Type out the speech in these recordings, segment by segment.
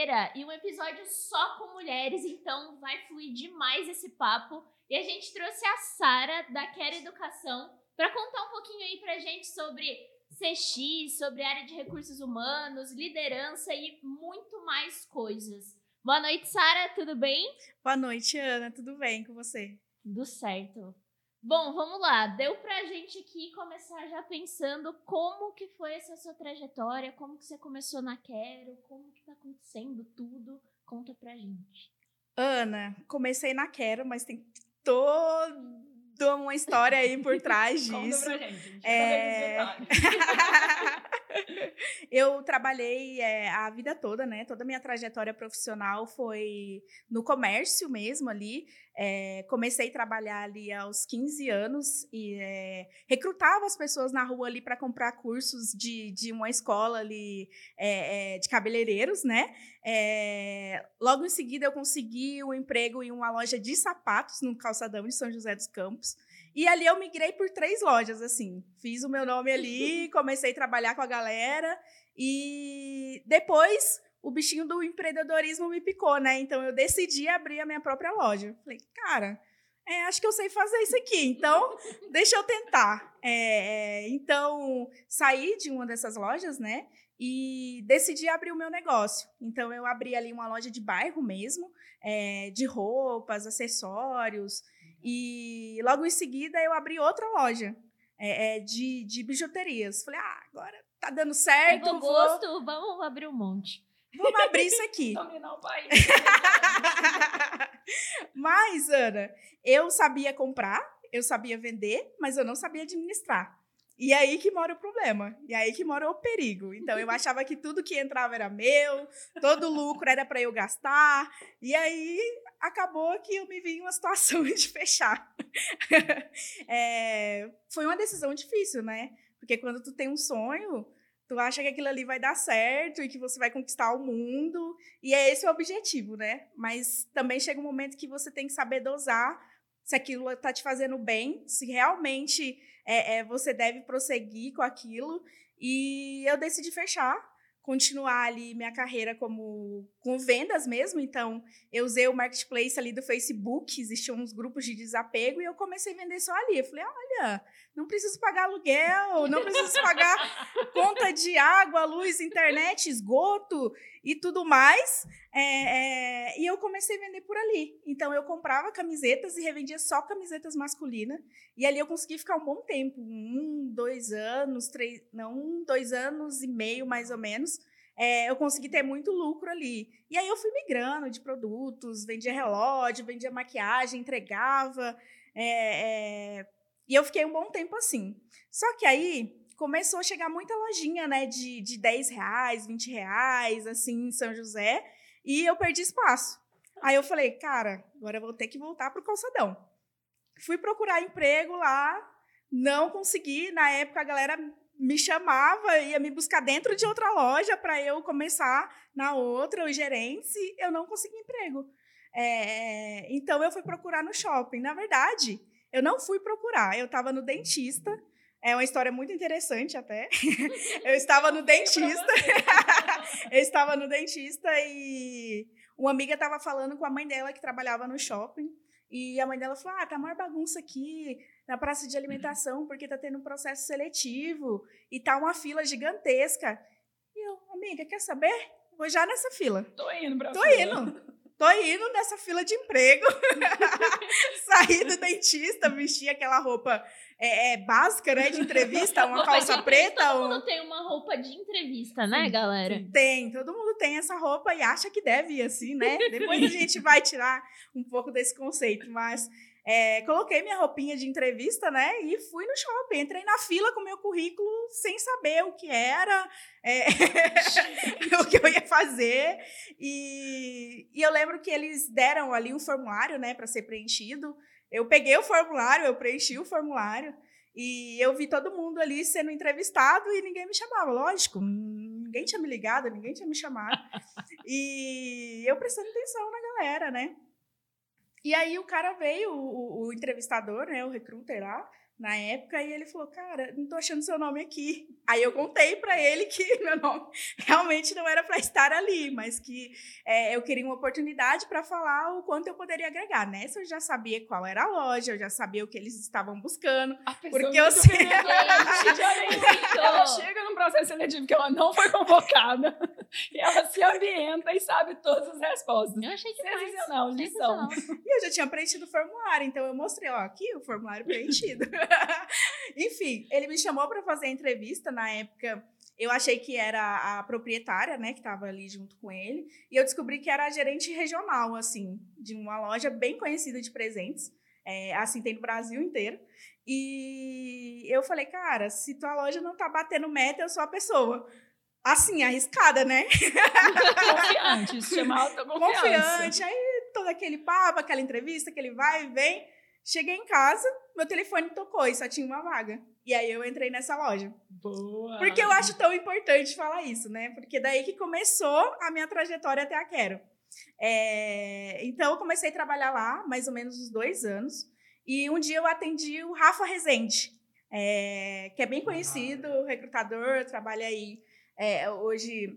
Saideira e um episódio só com mulheres, então vai fluir demais esse papo. E a gente trouxe a Sara da Quero Educação para contar um pouquinho aí pra gente sobre CX, sobre área de recursos humanos, liderança e muito mais coisas. Boa noite, Sara, tudo bem? Boa noite, Ana, tudo bem com você? Tudo certo. Bom, vamos lá. Deu pra gente aqui começar já pensando como que foi essa sua trajetória, como que você começou na Quero, como que tá acontecendo tudo. Conta pra gente. Ana, comecei na Quero, mas tem toda uma história aí por trás disso. Conta pra gente. gente É... eu trabalhei é, a vida toda, né? Toda a minha trajetória profissional foi no comércio mesmo ali. É, comecei a trabalhar ali aos 15 anos e é, recrutava as pessoas na rua ali para comprar cursos de, de uma escola ali de cabeleireiros, né? Logo em seguida eu consegui um emprego em uma loja de sapatos no calçadão de São José dos Campos. E ali eu migrei por três lojas, assim. Fiz o meu nome ali, comecei a trabalhar com a galera. E depois o bichinho do empreendedorismo me picou, né? Então eu decidi abrir a minha própria loja. Falei, cara, é, acho que eu sei fazer isso aqui, então deixa eu tentar. É, então saí de uma dessas lojas, né? E decidi abrir o meu negócio. Então eu abri ali uma loja de bairro mesmo, é, de roupas, acessórios. E logo em seguida eu abri outra loja é, é, de, de bijuterias. Falei, ah, agora tá dando certo. Pegou gosto, vou... vamos abrir um monte. Vamos abrir isso aqui. Dominar o país. mas, Ana, eu sabia comprar, eu sabia vender, mas eu não sabia administrar. E aí que mora o problema. E aí que mora o perigo. Então eu achava que tudo que entrava era meu, todo lucro era para eu gastar. E aí acabou que eu me vi em uma situação de fechar. é, foi uma decisão difícil, né? Porque quando tu tem um sonho, tu acha que aquilo ali vai dar certo e que você vai conquistar o mundo. E é esse o objetivo, né? Mas também chega um momento que você tem que saber dosar se aquilo está te fazendo bem, se realmente é, é, você deve prosseguir com aquilo. E eu decidi fechar, continuar ali minha carreira como com vendas mesmo. Então, eu usei o marketplace ali do Facebook, existiam uns grupos de desapego e eu comecei a vender só ali. Eu falei: "Olha, não preciso pagar aluguel, não preciso pagar conta de água, luz, internet, esgoto e tudo mais. É, é, e eu comecei a vender por ali. Então eu comprava camisetas e revendia só camisetas masculinas. E ali eu consegui ficar um bom tempo um, dois anos, três, não, um, dois anos e meio mais ou menos. É, eu consegui ter muito lucro ali. E aí eu fui migrando de produtos, vendia relógio, vendia maquiagem, entregava. É, é, e eu fiquei um bom tempo assim. Só que aí começou a chegar muita lojinha, né, de, de 10 reais, 20 reais, assim, em São José, e eu perdi espaço. Aí eu falei, cara, agora eu vou ter que voltar pro calçadão. Fui procurar emprego lá, não consegui. Na época a galera me chamava, ia me buscar dentro de outra loja para eu começar na outra, os gerentes, e eu não consegui emprego. É, então eu fui procurar no shopping. Na verdade, eu não fui procurar, eu estava no dentista. É uma história muito interessante até. eu estava no dentista. eu estava no dentista e uma amiga estava falando com a mãe dela que trabalhava no shopping. E a mãe dela falou: Ah, tá maior bagunça aqui na praça de alimentação, porque tá tendo um processo seletivo e tá uma fila gigantesca. E eu, amiga, quer saber? Vou já nessa fila. Tô indo pra Tô fila. indo. Tô indo nessa fila de emprego. Saí do dentista, vesti aquela roupa é, é, básica, né? De entrevista, uma calça preta. Todo mundo tem uma roupa de entrevista, né, sim, galera? Tem, todo mundo tem essa roupa e acha que deve ir assim, né? Depois a gente vai tirar um pouco desse conceito, mas é, coloquei minha roupinha de entrevista, né? E fui no shopping. Entrei na fila com meu currículo sem saber o que era, é, o que eu ia fazer. E, e, eu lembro que eles deram ali um formulário, né, para ser preenchido. Eu peguei o formulário, eu preenchi o formulário. E eu vi todo mundo ali sendo entrevistado e ninguém me chamava, lógico. Ninguém tinha me ligado, ninguém tinha me chamado. e eu prestando atenção na galera, né? E aí o cara veio, o, o entrevistador, né, o recruiter lá, na época, e ele falou, cara, não tô achando seu nome aqui. Aí eu contei para ele que meu nome realmente não era para estar ali, mas que é, eu queria uma oportunidade para falar o quanto eu poderia agregar. Nessa eu já sabia qual era a loja, eu já sabia o que eles estavam buscando. A pessoa Porque eu sei. brilhante. Ela chega num processo seletivo que ela não foi convocada e ela se ambienta e sabe todas as respostas. Eu achei demais. Sensacional, lição. E eu já tinha preenchido o formulário, então eu mostrei, ó, aqui o formulário preenchido. Enfim, ele me chamou para fazer a entrevista na época. Eu achei que era a proprietária, né, que estava ali junto com ele, e eu descobri que era a gerente regional, assim, de uma loja bem conhecida de presentes. É, assim, tem no Brasil inteiro. E eu falei, cara, se tua loja não tá batendo meta, eu sou a pessoa. Assim, arriscada, né? Confiante, isso chama autoconfiança. confiante. Aí todo aquele papo, aquela entrevista, aquele vai e vem. Cheguei em casa, meu telefone tocou e só tinha uma vaga. E aí eu entrei nessa loja. Boa. Porque eu acho tão importante falar isso, né? Porque daí que começou a minha trajetória até a Quero. É, Então eu comecei a trabalhar lá, mais ou menos uns dois anos. E um dia eu atendi o Rafa Rezende, é, que é bem conhecido, recrutador, trabalha aí é, hoje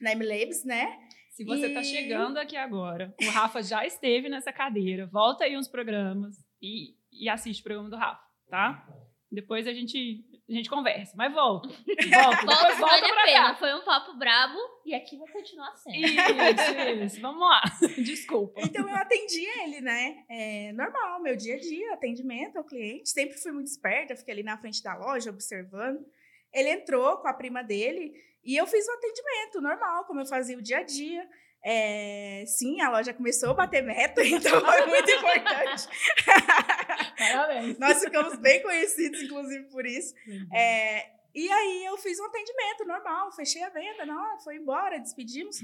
na MLabs, né? Se você está E- chegando aqui agora, o Rafa já esteve nessa cadeira. Volta aí uns programas e, e assiste o programa do Rafa, tá? Depois a gente, a gente conversa. Mas volta. Volta. Volta, Depois volta vale a pra pena. cá. Foi um papo brabo e aqui vai continuar sendo. Isso, isso. Vamos lá. Desculpa. Então eu atendi ele, né? É, normal, meu dia a dia, atendimento ao cliente. Sempre fui muito esperta, fiquei ali na frente da loja observando. Ele entrou com a prima dele e eu fiz o atendimento normal, como eu fazia o dia a dia. É, sim, a loja começou a bater meta, então foi muito importante. Parabéns. Nós ficamos bem conhecidos, inclusive, por isso. É, e aí eu fiz um atendimento normal, fechei a venda, não, foi embora, despedimos.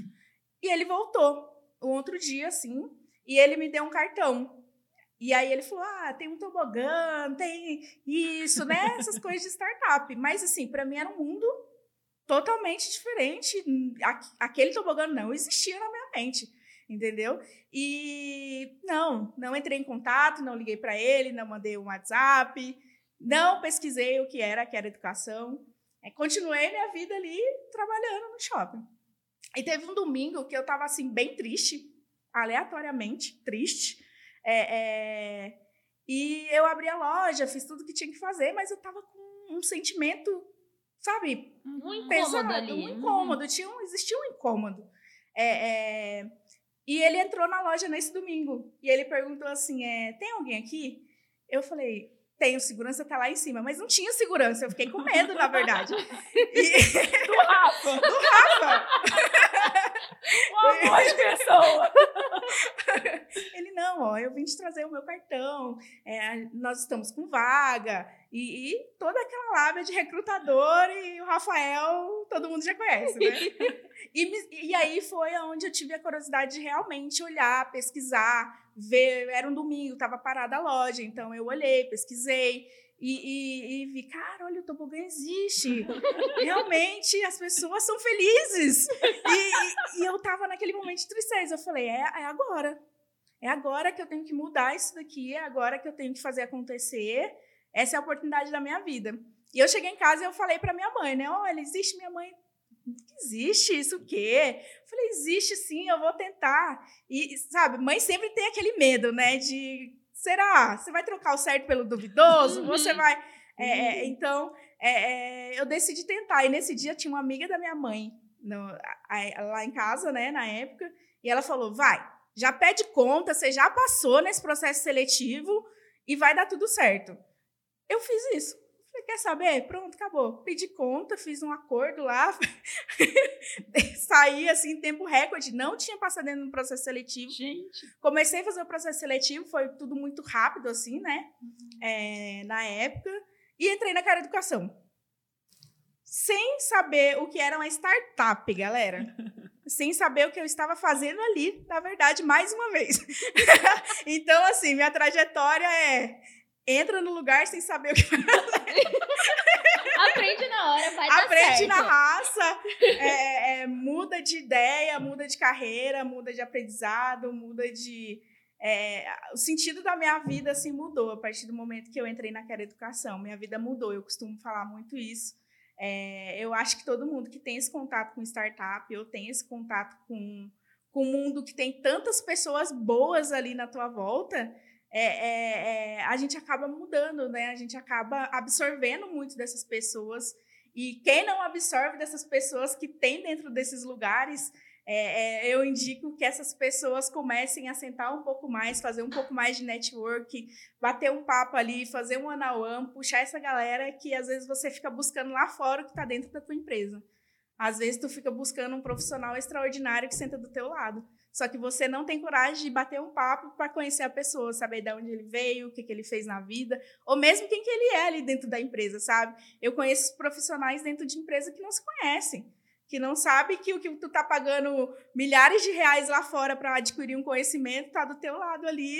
E ele voltou um outro dia, assim, e ele me deu um cartão. E aí ele falou: ah, tem um tobogã, tem isso, né? Essas coisas de startup. Mas assim, para mim era um mundo totalmente diferente. Aqu- Aquele tobogã não existia na minha mente, entendeu? E não, não entrei em contato, não liguei para ele, não mandei um WhatsApp, não pesquisei o que era, que era educação. É, continuei minha vida ali trabalhando no shopping. E teve um domingo que eu estava assim bem triste, aleatoriamente triste. É, é, e eu abri a loja, fiz tudo que tinha que fazer, mas eu estava com um sentimento, sabe, Um incômodo pesado, ali. um incômodo, tinha um, existia um incômodo. É, é, e ele entrou na loja nesse domingo e ele perguntou assim: é, tem alguém aqui? Eu falei, tem, o segurança tá lá em cima, mas não tinha segurança, eu fiquei com medo, na verdade. E, Do Rafa. Rafa, Um amor de pessoa. ele, não, ó, eu vim te trazer o meu cartão, é, nós estamos com vaga, e, e toda aquela lábia de recrutador, e o Rafael, todo mundo já conhece, né? E, e aí foi onde eu tive a curiosidade de realmente olhar, pesquisar, ver. Era um domingo, estava parada a loja, então eu olhei, pesquisei. E, e- e vi, cara, olha, o tobogã existe. Realmente, as pessoas são felizes. E, e- eu tava naquele momento de tristeza. Eu falei, é, é agora. É agora que eu tenho que mudar isso daqui, é agora que eu tenho que fazer acontecer. Essa é a oportunidade da minha vida. E eu cheguei em casa e eu falei para minha mãe, né? Olha, existe minha mãe. Existe isso o quê? Eu falei, existe sim, eu vou tentar. E, sabe, mãe sempre tem aquele medo, né? De, será? Você vai trocar o certo pelo duvidoso? Uhum. Você vai... É, é, então, é, é, eu decidi tentar. E nesse dia tinha uma amiga da minha mãe no- a- lá em casa, né, na época, e ela falou: vai, já pede conta, você já passou nesse processo seletivo e vai dar tudo certo. Eu fiz isso. Quer saber? Pronto, acabou. Pedi conta, fiz um acordo lá, saí assim em tempo recorde, não tinha passado dentro do processo seletivo. Gente. Comecei a fazer o processo seletivo, foi tudo muito rápido, assim, né? É, na época. E entrei na Cara Educação. Sem saber o que era uma startup, galera. Sem saber o que eu estava fazendo ali, na verdade, mais uma vez. então, assim, minha trajetória é. Entra no lugar sem saber o que Aprende na hora, vai aprende na raça, é, é, muda de ideia, muda de carreira, muda de aprendizado, muda de, é, o sentido da minha vida assim mudou a partir do momento que eu entrei naquela educação. Minha vida mudou. Eu costumo falar muito isso. É, eu acho que todo mundo que tem esse contato com startup, eu tenho esse contato com, com um mundo que tem tantas pessoas boas ali na tua volta, é, é, é, a gente acaba mudando, né? A gente acaba absorvendo muito dessas pessoas. E quem não absorve dessas pessoas que tem dentro desses lugares, é, é, eu indico que essas pessoas comecem a sentar um pouco mais, fazer um pouco mais de network, bater um papo ali, fazer um one on puxar essa galera que às vezes você fica buscando lá fora o que está dentro da tua empresa. Às vezes tu fica buscando um profissional extraordinário que senta do teu lado. Só que você não tem coragem de bater um papo para conhecer a pessoa, saber de onde ele veio, o que, que ele fez na vida, ou mesmo quem que ele é ali dentro da empresa, sabe? Eu conheço profissionais dentro de empresa que não se conhecem que não sabe que o que tu tá pagando milhares de reais lá fora para adquirir um conhecimento tá do teu lado ali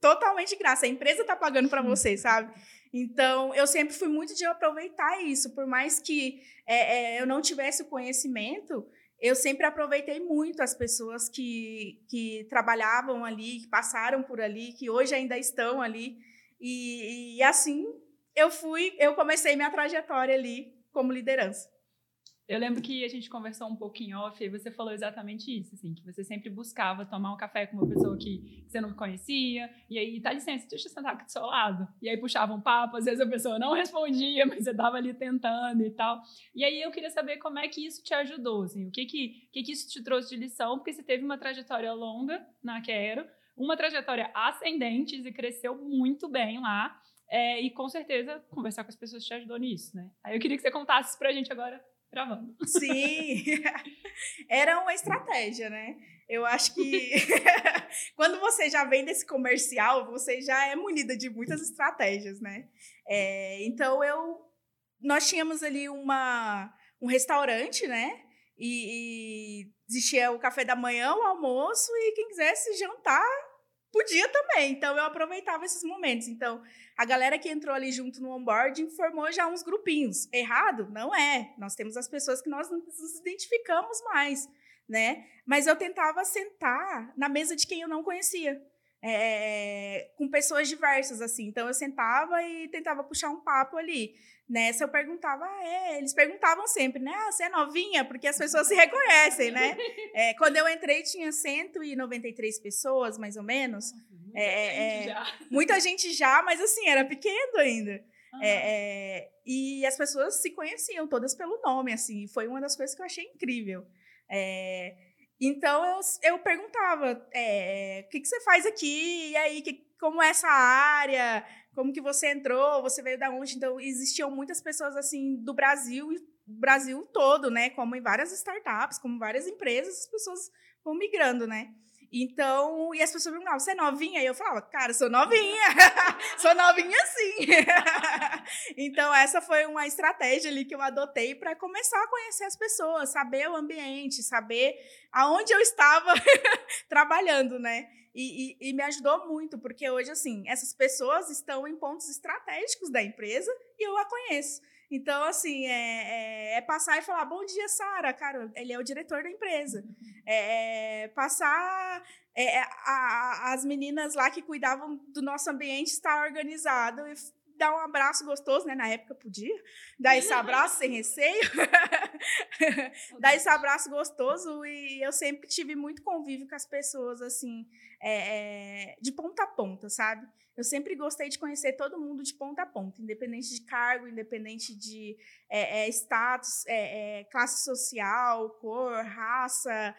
totalmente de graça. A empresa tá pagando para você, sabe? Então, eu sempre fui muito de aproveitar isso. Por mais que é, é, eu não tivesse o conhecimento, eu sempre aproveitei muito as pessoas que, que trabalhavam ali, que passaram por ali, que hoje ainda estão ali. E, e assim, eu fui, eu comecei minha trajetória ali como liderança. Eu lembro que a gente conversou um pouquinho off e você falou exatamente isso, assim, que você sempre buscava tomar um café com uma pessoa que você não conhecia, e aí, dá licença, deixa eu sentar aqui do seu lado. E aí puxava um papo, às vezes a pessoa não respondia, mas você estava ali tentando e tal. E aí eu queria saber como é que isso te ajudou, assim, o que que, que, que isso te trouxe de lição, porque você teve uma trajetória longa na Quero, uma trajetória ascendente e cresceu muito bem lá. É, e com certeza conversar com as pessoas te ajudou nisso, né? Aí eu queria que você contasse pra gente agora Sim, era uma estratégia, né? Eu acho que quando você já vem desse comercial, você já é munida de muitas estratégias, né? É, então eu, nós tínhamos ali uma, um restaurante, né? E, e existia o café da manhã, o almoço e quem quisesse jantar podia também. Então eu aproveitava esses momentos. Então a galera que entrou ali junto no onboarding formou já uns grupinhos. Errado? Não é. Nós temos as pessoas que nós nos identificamos mais, né? Mas eu tentava sentar na mesa de quem eu não conhecia. É, com pessoas diversas, assim. Então, eu sentava e tentava puxar um papo ali. Nessa eu perguntava, ah, é, eles perguntavam sempre, né? Ah, você é novinha? Porque as pessoas se reconhecem, né? É, quando eu entrei, tinha 193 pessoas, mais ou menos. Muita, é, gente é, muita gente já, mas assim, era pequeno ainda. Uhum. É, e as pessoas se conheciam todas pelo nome, assim. Foi uma das coisas que eu achei incrível. É, então eu, eu perguntava, é, o que, que você faz aqui? E aí, que, como é essa área? Como que você entrou, você veio da onde? Então, existiam muitas pessoas, assim, do Brasil, Brasil todo, né? Como em várias startups, como várias empresas, as pessoas vão migrando, né? Então, e as pessoas perguntavam, você é novinha? E eu falava, cara, sou novinha, sou novinha sim. então, essa foi uma estratégia ali que eu adotei para começar a conhecer as pessoas, saber o ambiente, saber aonde eu estava trabalhando, né? E, e, e, me ajudou muito, porque hoje, assim, essas pessoas estão em pontos estratégicos da empresa e eu a conheço. Então, assim, é, é, é passar e falar, bom dia, Sara. Cara, ele é o diretor da empresa. É, é passar é, é, a, a, as meninas lá que cuidavam do nosso ambiente estar organizado e dar um abraço gostoso, né? Na época podia. Dar esse abraço sem receio. dar esse abraço gostoso. E eu sempre tive muito convívio com as pessoas, assim, de ponta a ponta, sabe? Eu sempre gostei de conhecer todo mundo de ponta a ponta, independente de cargo, independente de é, é status, é, é, classe social, cor, raça.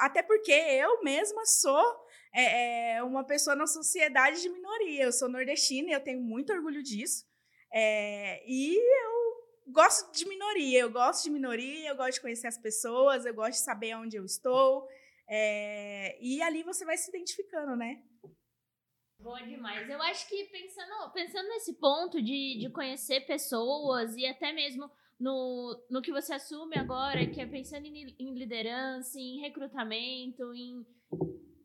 até porque eu mesma sou é, é, uma pessoa na sociedade de minoria. Eu sou nordestina e eu tenho muito orgulho disso. É, e eu gosto de minoria, eu gosto de minoria, eu gosto de conhecer as pessoas, eu gosto de saber onde eu estou. É, e ali você vai se identificando, né? Boa demais. Eu acho que pensando, pensando nesse ponto de, de conhecer pessoas e até mesmo no, no que você assume agora, que é pensando em, em liderança, em recrutamento, em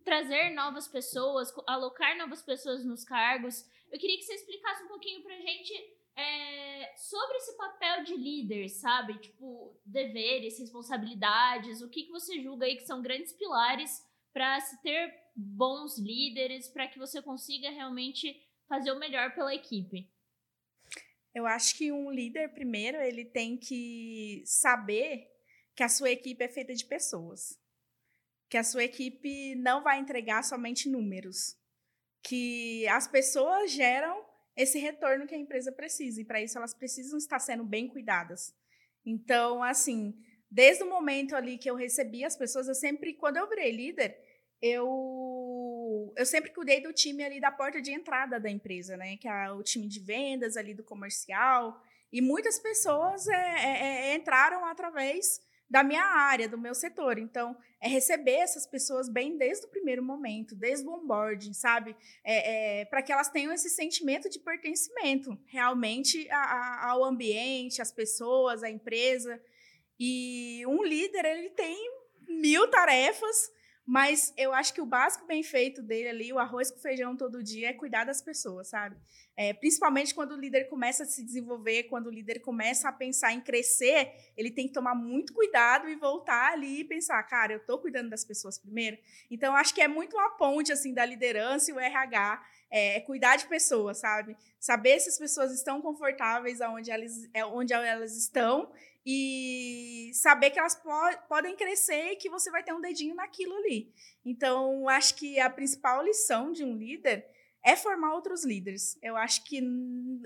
trazer novas pessoas, alocar novas pessoas nos cargos. Eu queria que você explicasse um pouquinho pra gente é, sobre esse papel de líder, sabe? Tipo, deveres, responsabilidades, o que, que você julga aí que são grandes pilares para se ter bons líderes, para que você consiga realmente fazer o melhor pela equipe? Eu acho que um líder, primeiro, ele tem que saber que a sua equipe é feita de pessoas. Que a sua equipe não vai entregar somente números. Que as pessoas geram esse retorno que a empresa precisa. E para isso elas precisam estar sendo bem cuidadas. Então, assim, desde o momento ali que eu recebi as pessoas, eu sempre, quando eu virei líder, eu, eu sempre cuidei do time ali da porta de entrada da empresa, né? Que é o time de vendas ali do comercial. E muitas pessoas é, é, é entraram através da minha área, do meu setor. Então, é receber essas pessoas bem desde o primeiro momento, desde o onboarding, sabe? É, é, para que elas tenham esse sentimento de pertencimento realmente a, a, ao ambiente, às pessoas, à empresa. E um líder, ele tem mil tarefas, mas eu acho que o básico bem feito dele ali, o arroz com feijão todo dia, é cuidar das pessoas, sabe? É, principalmente quando o líder começa a se desenvolver, quando o líder começa a pensar em crescer, ele tem que tomar muito cuidado e voltar ali e pensar, cara, eu estou cuidando das pessoas primeiro. Então, acho que é muito uma ponte assim da liderança e o RH, é, é cuidar de pessoas, sabe? Saber se as pessoas estão confortáveis aonde elas, é, onde elas estão e saber que elas po podem crescer e que você vai ter um dedinho naquilo ali. Então, acho que a principal lição de um líder é formar outros líderes. Eu acho que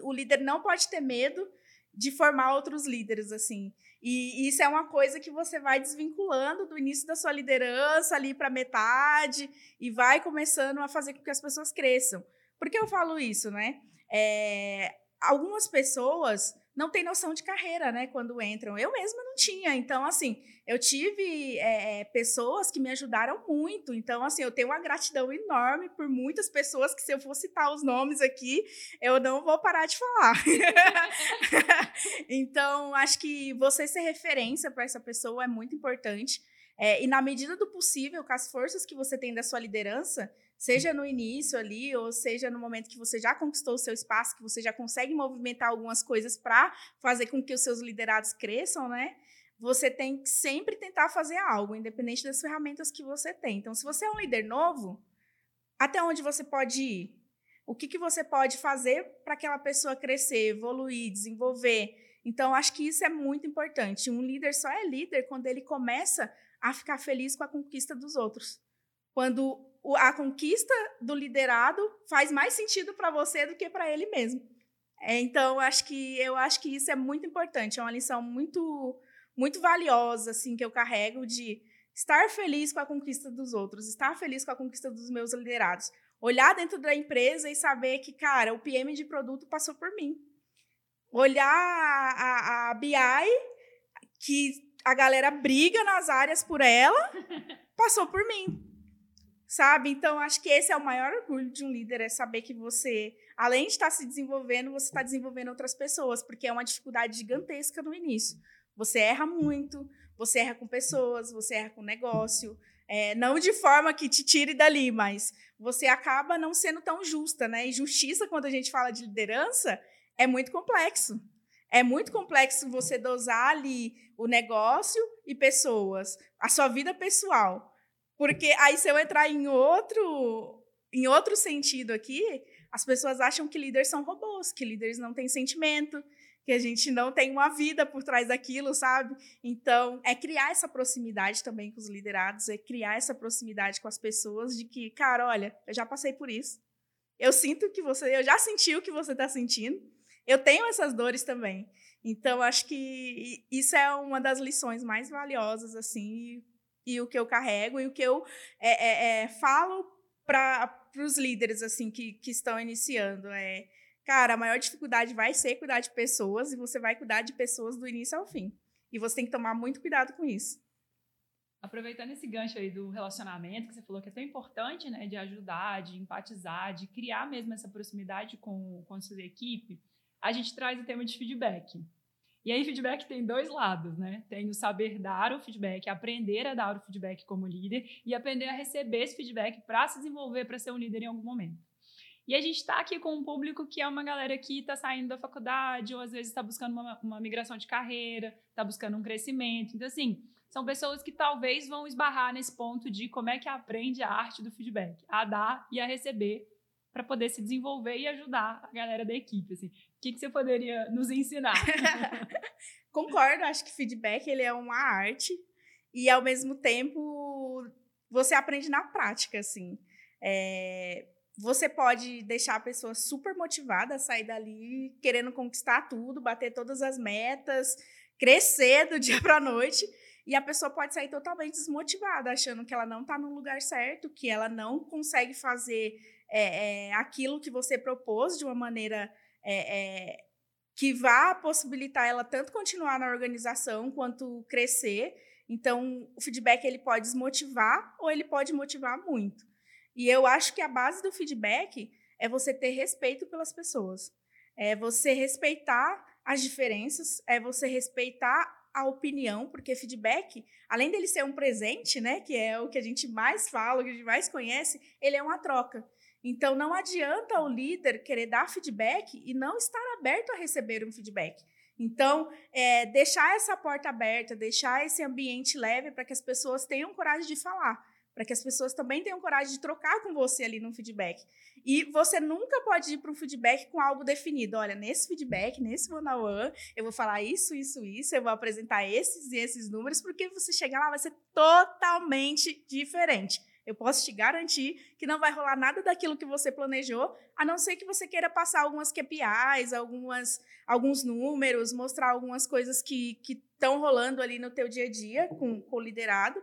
o líder não pode ter medo de formar outros líderes, assim. E isso é uma coisa que você vai desvinculando do início da sua liderança ali para metade e vai começando a fazer com que as pessoas cresçam. Por que eu falo isso, né? É, algumas pessoas não têm noção de carreira, né, quando entram. Eu mesma não tinha. Então, assim, eu tive é, pessoas que me ajudaram muito. Então, assim, eu tenho uma gratidão enorme por muitas pessoas que, se eu for citar os nomes aqui, eu não vou parar de falar. então, acho que você ser referência para essa pessoa é muito importante. É, e na medida do possível, com as forças que você tem da sua liderança, seja no início ali, ou seja no momento que você já conquistou o seu espaço, que você já consegue movimentar algumas coisas para fazer com que os seus liderados cresçam, né? Você tem que sempre tentar fazer algo, independente das ferramentas que você tem. Então, se você é um líder novo, até onde você pode ir? O que, que você pode fazer para aquela pessoa crescer, evoluir, desenvolver? Então, acho que isso é muito importante. Um líder só é líder quando ele começa a ficar feliz com a conquista dos outros. Quando a conquista do liderado faz mais sentido para você do que para ele mesmo. É, então, acho que eu acho que isso é muito importante, é uma lição muito muito valiosa assim que eu carrego de estar feliz com a conquista dos outros, estar feliz com a conquista dos meus liderados, olhar dentro da empresa e saber que, cara, o PM de produto passou por mim. Olhar a, a, a BI que a galera briga nas áreas por ela, passou por mim sabe? Então, acho que esse é o maior orgulho de um líder, é saber que você, além de estar se desenvolvendo, você está desenvolvendo outras pessoas, porque é uma dificuldade gigantesca no início. Você erra muito, você erra com pessoas, você erra com negócio, é, não de forma que te tire dali, mas você acaba não sendo tão justa, né? E justiça, quando a gente fala de liderança, é muito complexo. É muito complexo você dosar ali o negócio e pessoas, a sua vida pessoal. Porque aí, se eu entrar em outro, em outro sentido aqui, as pessoas acham que líderes são robôs, que líderes não têm sentimento, que a gente não tem uma vida por trás daquilo, sabe? Então, é criar essa proximidade também com os liderados, é criar essa proximidade com as pessoas de que, cara, olha, eu já passei por isso. Eu sinto que você, eu já senti o que você está sentindo. Eu tenho essas dores também. Então, acho que isso é uma das lições mais valiosas, assim, e o que eu carrego e o que eu é, é, é, falo para os líderes assim que, que estão iniciando. É, cara, a maior dificuldade vai ser cuidar de pessoas e você vai cuidar de pessoas do início ao fim. E você tem que tomar muito cuidado com isso. Aproveitando esse gancho aí do relacionamento, que você falou que é tão importante, né, de ajudar, de empatizar, de criar mesmo essa proximidade com, com a sua equipe, a gente traz o tema de feedback. E aí, feedback tem dois lados, né? Tem o saber dar o feedback, aprender a dar o feedback como líder e aprender a receber esse feedback para se desenvolver, para ser um líder em algum momento. E a gente está aqui com um público que é uma galera que está saindo da faculdade ou às vezes está buscando uma, uma, migração de carreira, está buscando um crescimento. Então, assim, são pessoas que talvez vão esbarrar nesse ponto de como é que aprende a arte do feedback, a dar e a receber para poder se desenvolver e ajudar a galera da equipe. Assim. O que, que você poderia nos ensinar? Concordo, acho que feedback ele é uma arte e ao mesmo tempo você aprende na prática, assim. É, você pode deixar a pessoa super motivada a sair dali querendo conquistar tudo, bater todas as metas, crescer do dia para a noite. E a pessoa pode sair totalmente desmotivada, achando que ela não está no lugar certo, que ela não consegue fazer é, é, aquilo que você propôs de uma maneira é, é, que vá possibilitar ela tanto continuar na organização quanto crescer. Então, o feedback ele pode desmotivar ou ele pode motivar muito. E eu acho que a base do feedback é você ter respeito pelas pessoas. É você respeitar as diferenças, é você respeitar a opinião, porque feedback, além dele ser um presente, né, que é o que a gente mais fala, o que a gente mais conhece, ele é uma troca. Então não adianta o líder querer dar feedback e não estar aberto a receber um feedback. Então, é, deixar essa porta aberta, deixar esse ambiente leve para que as pessoas tenham coragem de falar para que as pessoas também tenham coragem de trocar com você ali no feedback. E você nunca pode ir para um feedback com algo definido. Olha, nesse feedback, nesse one-on-one, eu vou falar isso, isso, isso, eu vou apresentar esses e esses números, porque você chegar lá vai ser totalmente diferente. Eu posso te garantir que não vai rolar nada daquilo que você planejou, a não ser que você queira passar algumas KPIs, algumas, alguns números, mostrar algumas coisas que estão rolando ali no teu dia a dia com, com o liderado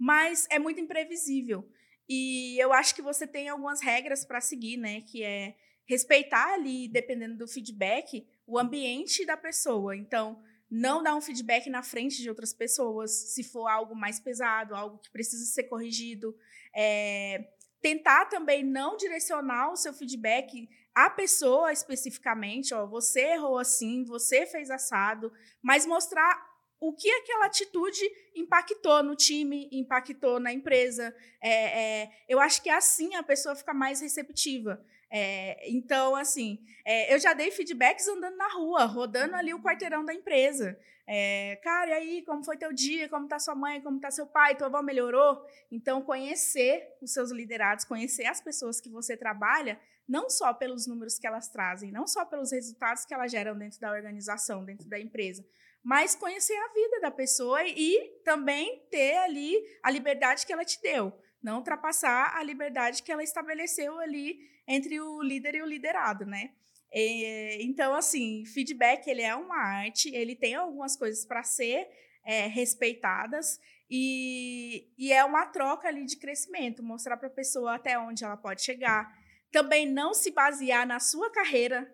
mas é muito imprevisível. E eu acho que você tem algumas regras para seguir, né? Que é respeitar ali, dependendo do feedback, o ambiente da pessoa. Então, não dar um feedback na frente de outras pessoas, se for algo mais pesado, algo que precisa ser corrigido. É, tentar também não direcionar o seu feedback à pessoa especificamente, ó, você errou assim, você fez assado, mas mostrar o que aquela atitude impactou no time, impactou na empresa. É, é, eu acho que assim a pessoa fica mais receptiva. É, então, assim, é, eu já dei feedbacks andando na rua, rodando ali o quarteirão da empresa. É, cara, e aí, como foi teu dia? Como tá sua mãe? Como tá seu pai? Tua avó melhorou? Então, conhecer os seus liderados, conhecer as pessoas que você trabalha, não só pelos números que elas trazem, não só pelos resultados que elas geram dentro da organização, dentro da empresa, mas conhecer a vida da pessoa e também ter ali a liberdade que ela te deu, não ultrapassar a liberdade que ela estabeleceu ali entre o líder e o liderado, né? E, então, assim, feedback ele é uma arte, ele tem algumas coisas para ser é, respeitadas e, e é uma troca ali de crescimento, mostrar para a pessoa até onde ela pode chegar. Também não se basear na sua carreira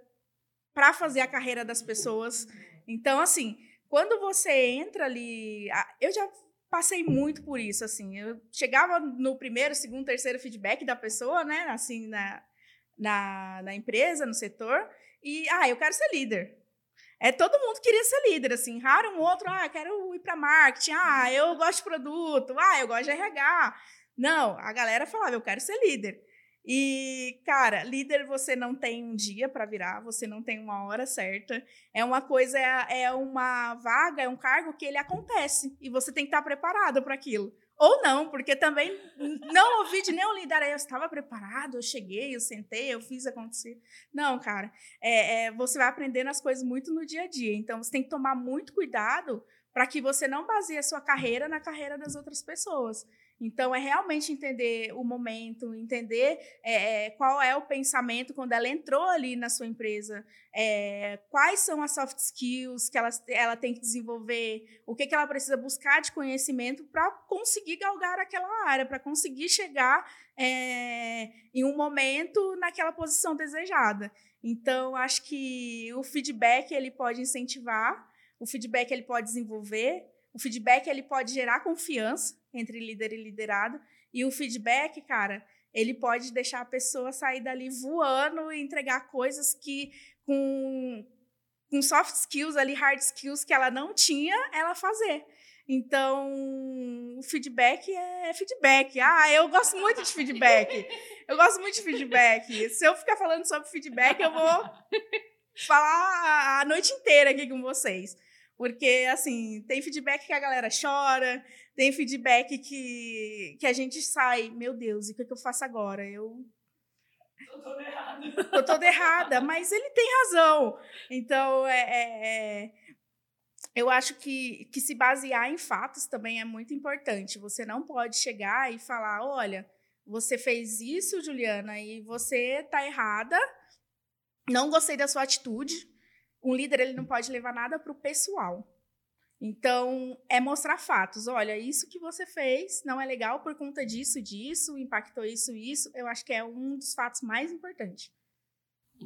para fazer a carreira das pessoas. Então, assim, quando você entra ali, eu já passei muito por isso, assim. Eu chegava no primeiro, segundo, terceiro feedback da pessoa, né, assim, na, na, na empresa, no setor, e, ah, eu quero ser líder. É, todo mundo queria ser líder, assim, raro um outro, ah, eu quero ir para marketing, ah, eu gosto de produto, ah, eu gosto de RH. Não, a galera falava, eu quero ser líder. E, cara, líder você não tem um dia para virar, você não tem uma hora certa. É uma coisa, é, é uma vaga, é um cargo que ele acontece e você tem que estar preparado para aquilo. Ou não, porque também não ouvi de nenhum líder. Aí eu estava preparado, eu cheguei, eu sentei, eu fiz acontecer. Não, cara, é, é, você vai aprendendo as coisas muito no dia a dia. Então você tem que tomar muito cuidado para que você não baseie a sua carreira na carreira das outras pessoas. Então, é realmente entender o momento, entender é, qual é o pensamento quando ela entrou ali na sua empresa, é, quais são as soft skills que ela, ela tem que desenvolver, o que, que ela precisa buscar de conhecimento para conseguir galgar aquela área, para conseguir chegar é, em um momento naquela posição desejada. Então, acho que o feedback ele pode incentivar, o feedback ele pode desenvolver, o feedback ele pode gerar confiança entre líder e liderado. E o feedback, cara, ele pode deixar a pessoa sair dali voando e entregar coisas que com, com soft skills ali, hard skills que ela não tinha, ela fazer. Então, o feedback é feedback. Ah, eu gosto muito de feedback. Eu gosto muito de feedback. Se eu ficar falando sobre feedback, eu vou falar a noite inteira aqui com vocês. Porque, assim, tem feedback que a galera chora, tem feedback que, que a gente sai, meu Deus, e o que, é que eu faço agora? Eu. Tô toda errada. Tô toda errada, mas ele tem razão. Então, é, é, é, eu acho que, que se basear em fatos também é muito importante. Você não pode chegar e falar: olha, você fez isso, Juliana, e você tá errada, não gostei da sua atitude um líder ele não pode levar nada para o pessoal. Então, é mostrar fatos. Olha, isso que você fez não é legal por conta disso, disso, impactou isso, isso. Eu acho que é um dos fatos mais importantes.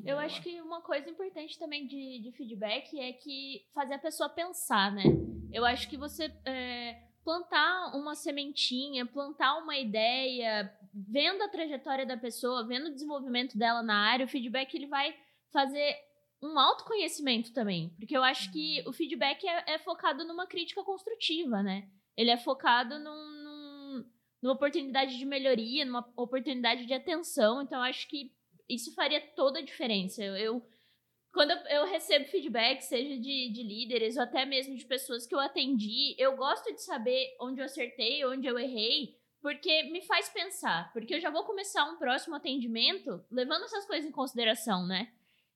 Eu acho que uma coisa importante também de, de feedback é que fazer a pessoa pensar, né? Eu acho que você é, plantar uma sementinha, plantar uma ideia, vendo a trajetória da pessoa, vendo o desenvolvimento dela na área, o feedback ele vai fazer um autoconhecimento também. Porque eu acho que o feedback é, é, focado numa crítica construtiva, né? Ele é focado num, num, numa oportunidade de melhoria, numa oportunidade de atenção. Então, eu acho que isso faria toda a diferença. Eu, eu quando eu, recebo feedback, seja de, de líderes ou até mesmo de pessoas que eu atendi, eu gosto de saber onde eu acertei, onde eu errei, porque me faz pensar. Porque eu já vou começar um próximo atendimento levando essas coisas em consideração, né?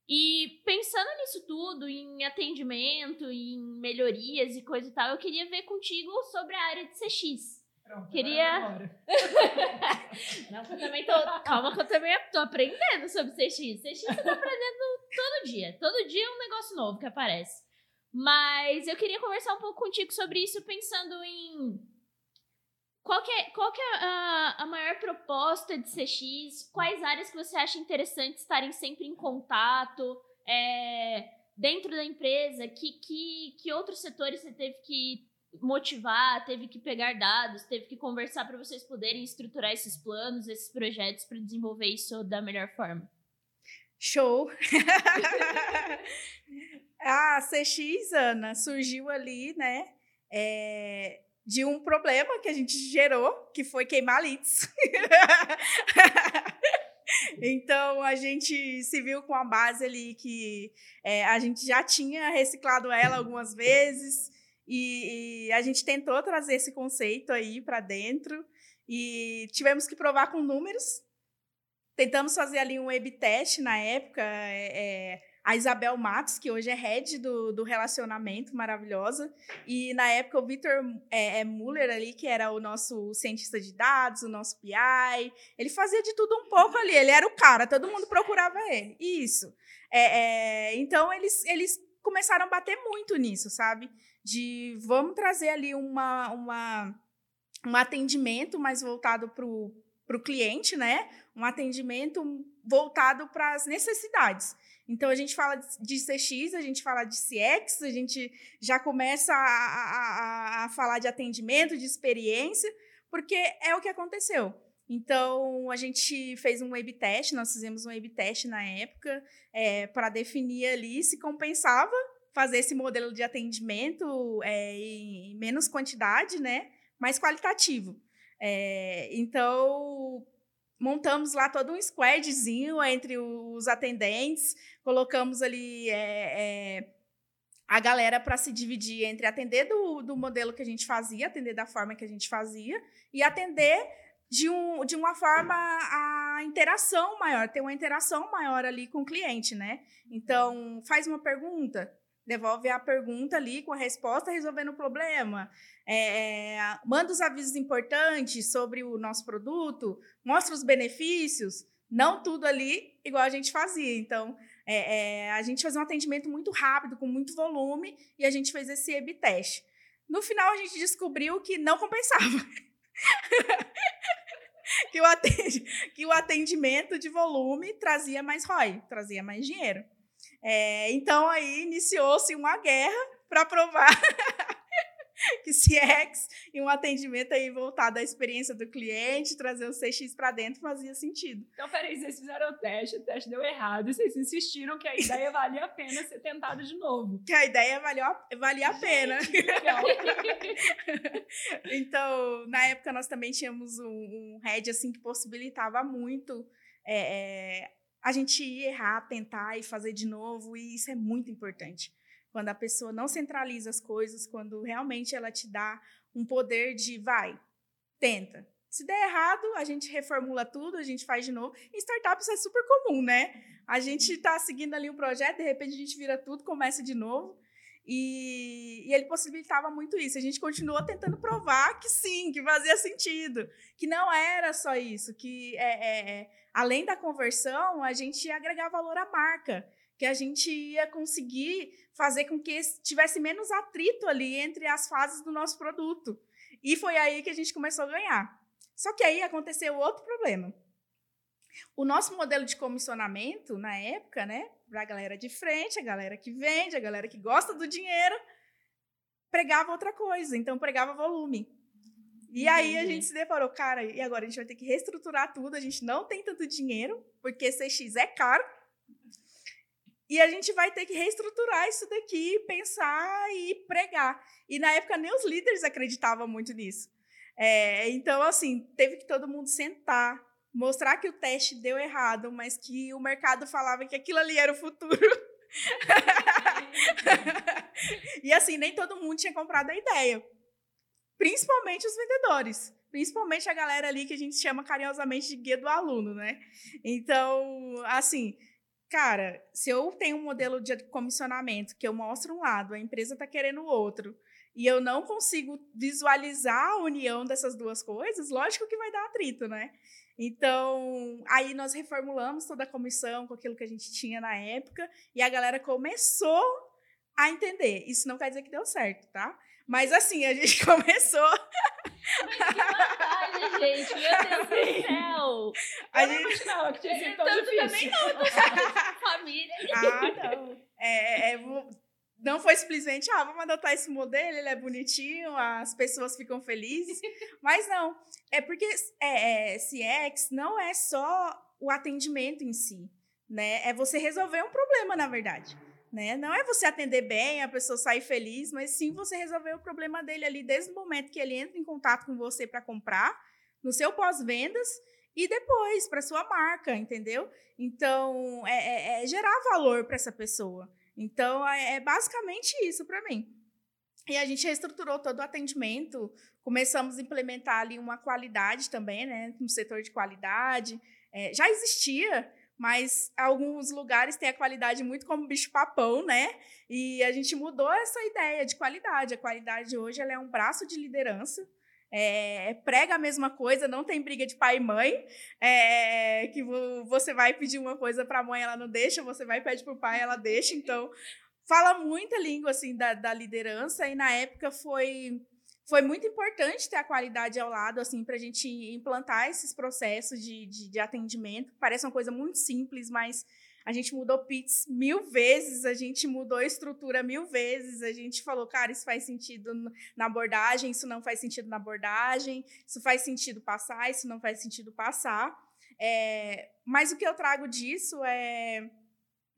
E pensando nisso tudo, em atendimento, em melhorias e coisa e tal, eu queria ver contigo sobre a área de CX. Pronto, queria. Não, que eu também tô. Calma, que eu também tô aprendendo sobre CX. CX eu tô aprendendo todo dia. Todo dia é um negócio novo que aparece. Mas eu queria conversar um pouco contigo sobre isso, pensando em qual que é, qual que é a, a maior proposta de CX? Quais áreas que você acha interessante estarem sempre em contato? É, dentro da empresa, que, que, que outros setores você teve que motivar, teve que pegar dados, teve que conversar para vocês poderem estruturar esses planos, esses projetos para desenvolver isso da melhor forma? Show! a CX, Ana, surgiu ali, né? É, de um problema que a gente gerou, que foi queimar leads. então a gente se viu com a base ali que é, a gente já tinha reciclado ela algumas vezes e, e a gente tentou trazer esse conceito aí para dentro e tivemos que provar com números. Tentamos fazer ali um web teste na época. É, é a Isabel Matos, que hoje é head do, do relacionamento, maravilhosa. E na época o Victor é, é, Muller ali, que era o nosso cientista de dados, o nosso PI. Ele fazia de tudo um pouco ali. Ele era o cara, todo mundo procurava ele. Isso. É, é, então eles, eles começaram a bater muito nisso, sabe? De vamos trazer ali uma, uma, um atendimento mais voltado para o cliente, né? Um atendimento voltado para as necessidades. Então, a gente fala de CX, a gente fala de CX, a gente já começa a, a, a falar de atendimento, de experiência, porque é o que aconteceu. Então, a gente fez um web test, nós fizemos um web test na época, é, para definir ali se compensava fazer esse modelo de atendimento é, em menos quantidade, né? Mais qualitativo. É, então, montamos lá todo um squadzinho entre os atendentes, colocamos ali é, é, a galera para se dividir entre atender do, do modelo que a gente fazia, atender da forma que a gente fazia, e atender de, um, de uma forma a interação maior, ter uma interação maior ali com o cliente, né? Então, faz uma pergunta, devolve a pergunta ali com a resposta resolvendo o problema. É, é, manda os avisos importantes sobre o nosso produto, mostra os benefícios, não tudo ali igual a gente fazia. Então, é, é, a gente fazia um atendimento muito rápido, com muito volume, e a gente fez esse EB teste. No final, a gente descobriu que não compensava. que, o que o atendimento de volume trazia mais ROI, trazia mais dinheiro. É, então, aí iniciou-se uma guerra para provar que CX e um atendimento aí voltado à experiência do cliente, trazer o CX para dentro fazia sentido. Então, peraí, vocês fizeram o teste, o teste deu errado, e vocês insistiram que a ideia valia a pena ser tentada de novo. Que a ideia valia, valia a pena. então, na época, nós também tínhamos um, um head assim, que possibilitava muito é, é, a gente ir errar, tentar e fazer de novo, e isso é muito importante. quando a pessoa não centraliza as coisas, quando realmente ela te dá um poder de vai, tenta. Se der errado, a gente reformula tudo, a gente faz de novo. Em startups é super comum, né? A gente está seguindo ali um projeto, de repente a gente vira tudo, começa de novo. E, e, ele possibilitava muito isso. A gente continuou tentando provar que sim, que fazia sentido, que não era só isso, que é, é, é além da conversão, a gente ia agregar valor à marca, que a gente ia conseguir fazer com que tivesse menos atrito ali entre as fases do nosso produto. E foi aí que a gente começou a ganhar. Só que aí aconteceu outro problema. O nosso modelo de comissionamento, na época, né, para a galera de frente, a galera que vende, a galera que gosta do dinheiro, pregava outra coisa, então pregava volume. E aí a gente se deparou, cara, e agora a gente vai ter que reestruturar tudo, a gente não tem tanto dinheiro, porque CX é caro. E a gente vai ter que reestruturar isso daqui, pensar e pregar. E na época nem os líderes acreditavam muito nisso. É, então, assim, teve que todo mundo sentar, mostrar que o teste deu errado, mas que o mercado falava que aquilo ali era o futuro. e assim, nem todo mundo tinha comprado a ideia. Principalmente os vendedores. Principalmente a galera ali que a gente chama carinhosamente de guia do aluno, né? Então, assim, cara, se eu tenho um modelo de comissionamento que eu mostro um lado, a empresa está querendo o outro, e eu não consigo visualizar a união dessas duas coisas, lógico que vai dar atrito, né? Então, aí nós reformulamos toda a comissão com aquilo que a gente tinha na época, e a galera começou a entender. Isso não quer dizer que deu certo, tá? Mas assim, a gente começou. Mas que vantagem, gente! Meu Deus do céu! A eu gente... não que tinha sido tão Tanto difícil. também não, eu tô família. Ah, não. É, é, não foi simplesmente, ah, vamos adotar esse modelo, ele é bonitinho, as pessoas ficam felizes. Mas não, é porque é, é, CX não é só o atendimento em si, né? É você resolver um problema, na verdade. Né? Não é você atender bem, a pessoa sair feliz, mas sim você resolver o problema dele ali desde o momento que ele entra em contato com você para comprar, no seu pós-vendas e depois para sua marca, entendeu? Então, é, é, é gerar valor para essa pessoa. Então, é, é basicamente isso para mim. E a gente reestruturou todo o atendimento, começamos a implementar ali uma qualidade também, né, no setor de qualidade. É, já existia, mas alguns lugares têm a qualidade muito como bicho-papão, né? E a gente mudou essa ideia de qualidade. A qualidade hoje ela é um braço de liderança é, prega a mesma coisa, não tem briga de pai e mãe, é, que você vai pedir uma coisa para a mãe, ela não deixa, você vai pedir para o pai, ela deixa. Então, fala muita língua assim da, da liderança e na época foi foi muito importante ter a qualidade ao lado, assim, para a gente implantar esses processos de, de, de, atendimento. Parece uma coisa muito simples, mas a gente mudou PITS mil vezes, a gente mudou a estrutura mil vezes, a gente falou, cara, isso faz sentido na abordagem, isso não faz sentido na abordagem, isso faz sentido passar, isso não faz sentido passar. É, mas o que eu trago disso é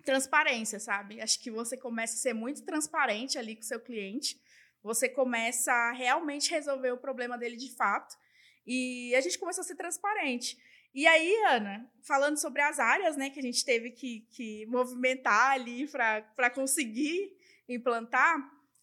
transparência, sabe? Acho que você começa a ser muito transparente ali com o seu cliente, você começa a realmente resolver o problema dele de fato. E a gente começou a ser transparente. E aí, Ana, falando sobre as áreas né, que a gente teve que, que movimentar ali para conseguir implantar,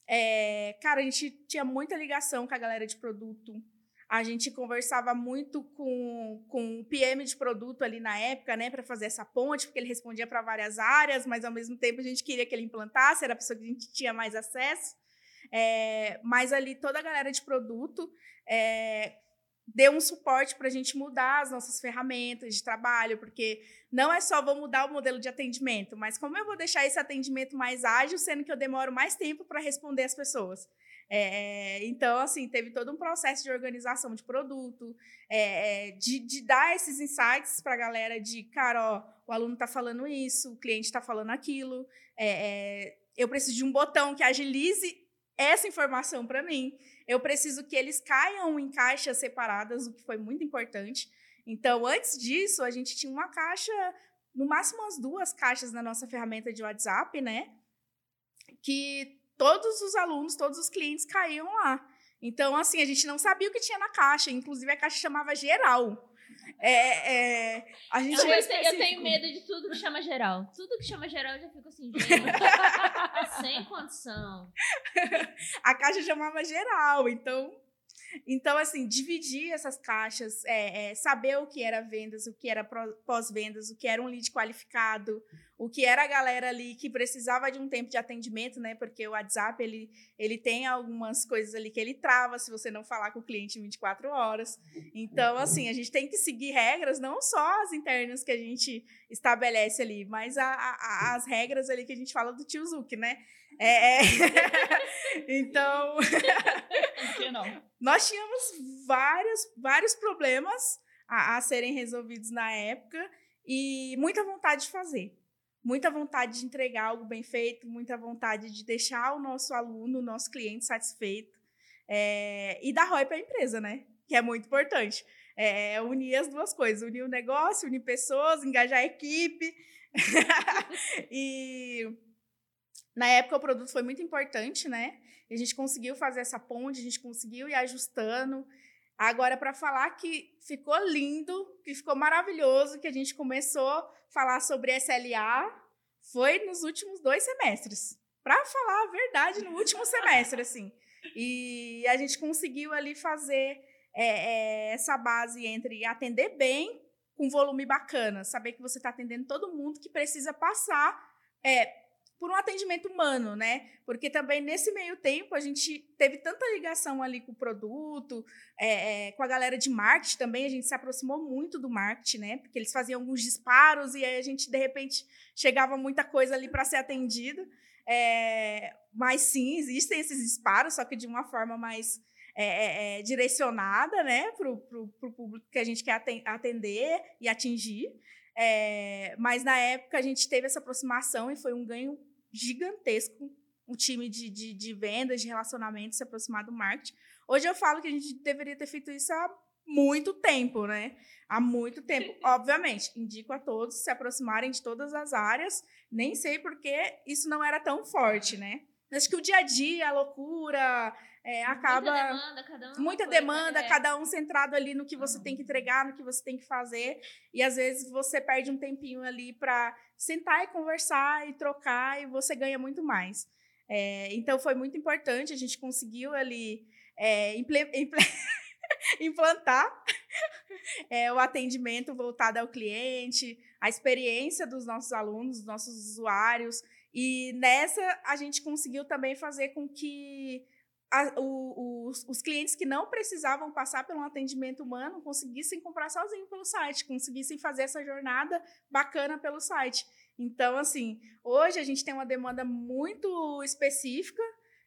é, cara, a gente tinha muita ligação com a galera de produto. A gente conversava muito com, com o PM de produto ali na época, né, para fazer essa ponte, porque ele respondia para várias áreas, mas ao mesmo tempo a gente queria que ele implantasse, era a pessoa que a gente tinha mais acesso. É, mas ali toda a galera de produto é, deu um suporte para a gente mudar as nossas ferramentas de trabalho, porque não é só vou mudar o modelo de atendimento, mas como eu vou deixar esse atendimento mais ágil, sendo que eu demoro mais tempo para responder as pessoas. É, então, assim, teve todo um processo de organização de produto, é, de, de, dar esses insights para a galera de, cara, ó, o aluno está falando isso, o cliente está falando aquilo, é, é, eu preciso de um botão que agilize essa informação para mim. Eu preciso que eles caiam em caixas separadas, o que foi muito importante. Então, antes disso, a gente tinha uma caixa, no máximo as duas caixas na nossa ferramenta de WhatsApp, né? Que todos os alunos, todos os clientes caíam lá. Então, assim, a gente não sabia o que tinha na caixa, inclusive a caixa chamava geral. É, é, a gente Eu, é eu, tenho, eu específico. tenho medo de tudo que chama geral. Tudo que chama geral eu já fico assim, gente. sem condição. a caixa chamava geral, então. Então, assim, dividir essas caixas, é, é, saber o que era vendas, o que era pós-vendas, o que era um lead qualificado, o que era a galera ali que precisava de um tempo de atendimento, né? Porque o WhatsApp, ele, ele tem algumas coisas ali que ele trava se você não falar com o cliente em 24 horas. Então, assim, a gente tem que seguir regras, não só as internas que a gente estabelece ali, mas a- a- as regras ali que a gente fala do tio Zuc, né? É, é. então, Que não? nós tínhamos vários, vários problemas a, a serem resolvidos na época e muita vontade de fazer. Muita vontade de entregar algo bem feito, muita vontade de deixar o nosso aluno, o nosso cliente satisfeito. é, e dar ROI para a empresa, né? Que é muito importante. É, unir as duas coisas, unir o negócio, unir pessoas, engajar a equipe. e na época o produto foi muito importante, né? E a gente conseguiu fazer essa ponte, a gente conseguiu ir ajustando. Agora, para falar que ficou lindo, que ficou maravilhoso, que a gente começou a falar sobre SLA, foi nos últimos dois semestres. Para falar a verdade, no último semestre, assim. E a gente conseguiu ali fazer é, é, essa base entre atender bem, com volume bacana, saber que você está atendendo todo mundo que precisa passar é, por um atendimento humano, né? Porque também nesse meio tempo a gente teve tanta ligação ali com o produto, é, é, com a galera de marketing também, a gente se aproximou muito do marketing, né? Porque eles faziam alguns disparos e aí a gente, de repente, chegava muita coisa ali para ser atendido. É, mas sim, existem esses disparos, só que de uma forma mais é, é, é, direcionada, né, para o público que a gente quer aten- atender e atingir. É, mas na época a gente teve essa aproximação e foi um ganho gigantesco. O time de, de, de vendas, de relacionamento se aproximar do marketing. Hoje eu falo que a gente deveria ter feito isso há muito tempo, né? Há muito tempo. Obviamente, indico a todos se aproximarem de todas as áreas. Nem sei porque isso não era tão forte, né? Acho que o dia a dia, a loucura, é, acaba Muita demanda, cada um. uma muita coisa, demanda, é. cada um centrado ali no que você tem que entregar, no que você tem que fazer. E às vezes você perde um tempinho ali para sentar e conversar e trocar e você ganha muito mais. É, então foi muito importante, a gente conseguiu ali é, implantar é, o atendimento voltado ao cliente, a experiência dos nossos alunos, dos nossos usuários. E nessa a gente conseguiu também fazer com que a- o- os, os clientes que não precisavam passar pelo atendimento humano conseguissem comprar sozinho pelo site, conseguissem fazer essa jornada bacana pelo site. Então, assim, hoje a gente tem uma demanda muito específica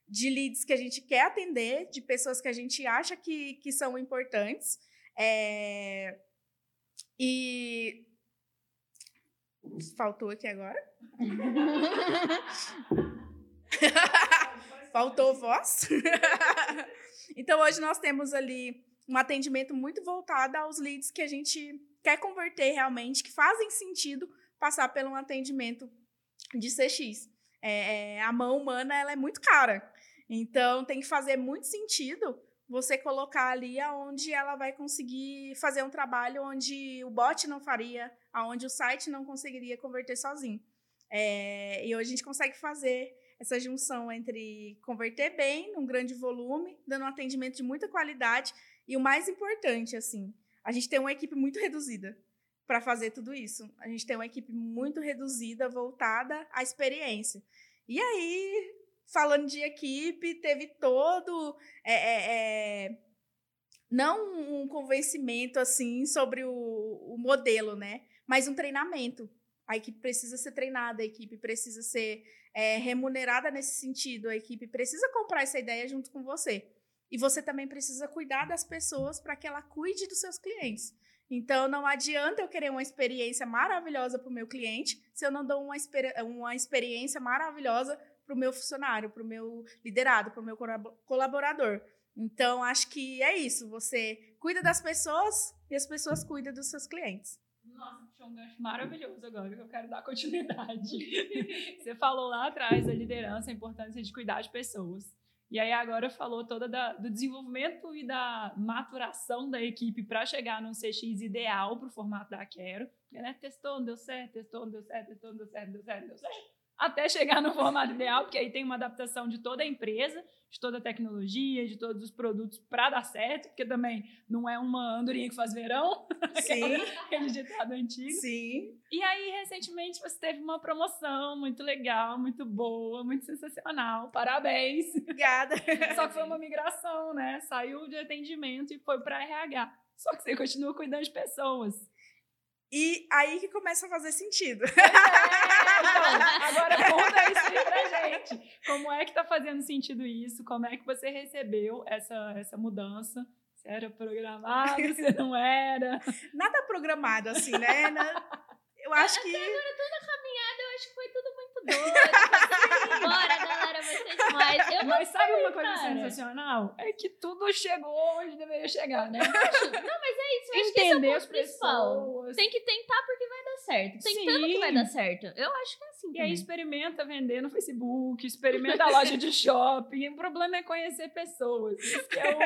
de leads que a gente quer atender, de pessoas que a gente acha que, que são importantes. É, E. Faltou aqui agora? Faltou voz? então, hoje nós temos ali um atendimento muito voltado aos leads que a gente quer converter realmente, que fazem sentido passar por um atendimento de CX. É, é, a mão humana ela é muito cara. Então, tem que fazer muito sentido você colocar ali aonde ela vai conseguir fazer um trabalho onde o bot não faria, aonde o site não conseguiria converter sozinho. É, e hoje a gente consegue fazer essa junção entre converter bem, num grande volume, dando um atendimento de muita qualidade e o mais importante, assim, a gente tem uma equipe muito reduzida para fazer tudo isso. A gente tem uma equipe muito reduzida, voltada à experiência. E aí, falando de equipe, teve todo é, é, é, não um convencimento assim sobre o, o modelo, né? Mas um treinamento. A equipe precisa ser treinada, a equipe precisa ser é, remunerada nesse sentido, a equipe precisa comprar essa ideia junto com você. E você também precisa cuidar das pessoas para que ela cuide dos seus clientes. Então, não adianta eu querer uma experiência maravilhosa para o meu cliente se eu não dou uma, uma experiência maravilhosa para o meu funcionário, para o meu liderado, para o meu colaborador. Então, acho que é isso. Você cuida das pessoas e as pessoas cuidam dos seus clientes. Nossa, puxou um gancho maravilhoso agora que eu quero dar continuidade. Você falou lá atrás da liderança, a importância de cuidar de pessoas. E aí agora falou toda da, do desenvolvimento e da maturação da equipe para chegar num CX ideal para o formato da Quero. Né? Testou, deu certo, testou, deu certo, testou, deu certo, deu certo, deu certo. Até chegar no formato ideal, porque aí tem uma adaptação de toda a empresa, de toda a tecnologia, de todos os produtos para dar certo, porque também não é uma andorinha que faz verão, Sim. aquele ditado antigo. Sim. E aí, recentemente, você teve uma promoção muito legal, muito boa, muito sensacional. Parabéns! Obrigada. Só que foi uma migração, né? Saiu de atendimento e foi para RH. Só que você continua cuidando de pessoas. E aí que começa a fazer sentido. É, agora conta isso aí pra gente. Como é que tá fazendo sentido isso? Como é que você recebeu essa, essa mudança? Você era programado, você não era? Nada programado, assim, né? Eu acho que. Agora toda caminhada, eu acho que foi tudo muito doido. Bora, galera, vai ser demais. Eu Mas sabe uma coisa cara. sensacional? É que tudo chegou onde deveria chegar, né? Não, mas é isso. Eu acho que esse é o Entender ponto as principal. pessoas. Tem que tentar porque vai dar certo. Tentando Sim. que vai dar certo. Eu acho que é assim E aí também. experimenta vender no Facebook, experimenta a loja de shopping. O problema é conhecer pessoas. Isso que é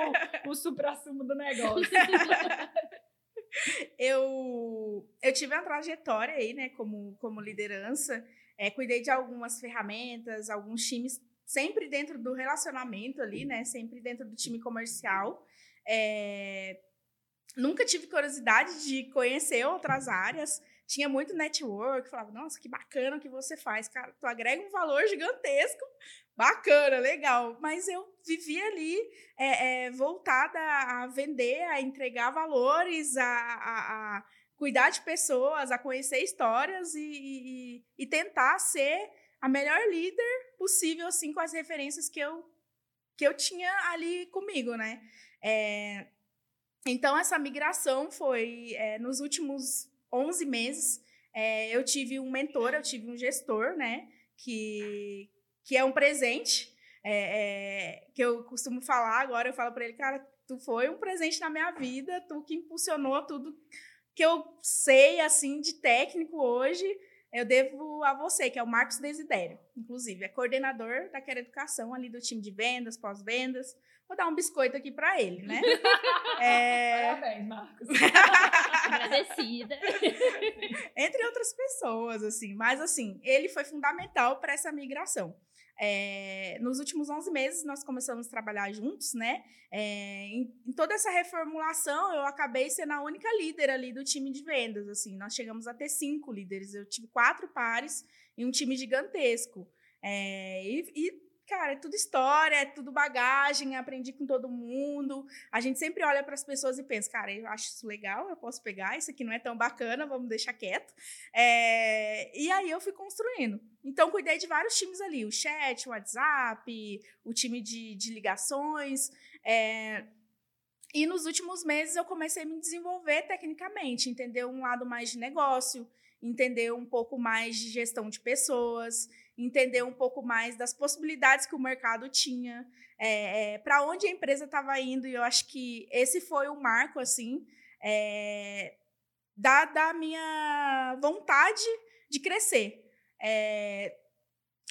o, o supra-sumo do negócio. eu, eu tive uma trajetória aí, né, como, como liderança. É, cuidei de algumas ferramentas, alguns times, sempre dentro do relacionamento ali, né? Sempre dentro do time comercial. É, nunca tive curiosidade de conhecer outras áreas. Tinha muito network, falava, nossa, que bacana o que você faz, cara. Tu agrega um valor gigantesco, bacana, legal. Mas eu vivia ali é, é, voltada a vender, a entregar valores, a, a, a cuidar de pessoas, a conhecer histórias e, e, e tentar ser a melhor líder possível, assim, com as referências que eu, que eu tinha ali comigo, né? É, então, essa migração foi é, nos últimos 11 meses. é, eu tive um mentor, eu tive um gestor, né? Que, que é um presente. é, é, que eu costumo falar agora, eu falo para ele, cara, tu foi um presente na minha vida, tu que impulsionou tudo que eu sei, assim, de técnico hoje, eu devo a você, que é o Marcos Desidério, inclusive, é coordenador da Quer Educação ali do time de vendas, pós-vendas. Vou dar um biscoito aqui para ele, né? É, Parabéns, Marcos. Agradecida. entre outras pessoas, assim. Mas, assim, ele foi fundamental para essa migração. É, nos últimos 11 meses, nós começamos a trabalhar juntos, né? É, em, em toda essa reformulação, eu acabei sendo a única líder ali do time de vendas, assim. Nós chegamos a ter cinco líderes. Eu tive quatro pares e um time gigantesco. É, e, e, cara, é tudo história, é tudo bagagem, aprendi com todo mundo. A gente sempre olha para as pessoas e pensa, cara, eu acho isso legal, eu posso pegar, isso aqui não é tão bacana, vamos deixar quieto. É, e aí eu fui construindo. Então, cuidei de vários times ali: o chat, o WhatsApp, o time de, de ligações. é, e nos últimos meses eu comecei a me desenvolver tecnicamente, entender um lado mais de negócio, entender um pouco mais de gestão de pessoas, entender um pouco mais das possibilidades que o mercado tinha, é, é, para onde a empresa estava indo. E eu acho que esse foi o marco, assim, é, da, da minha vontade de crescer. É,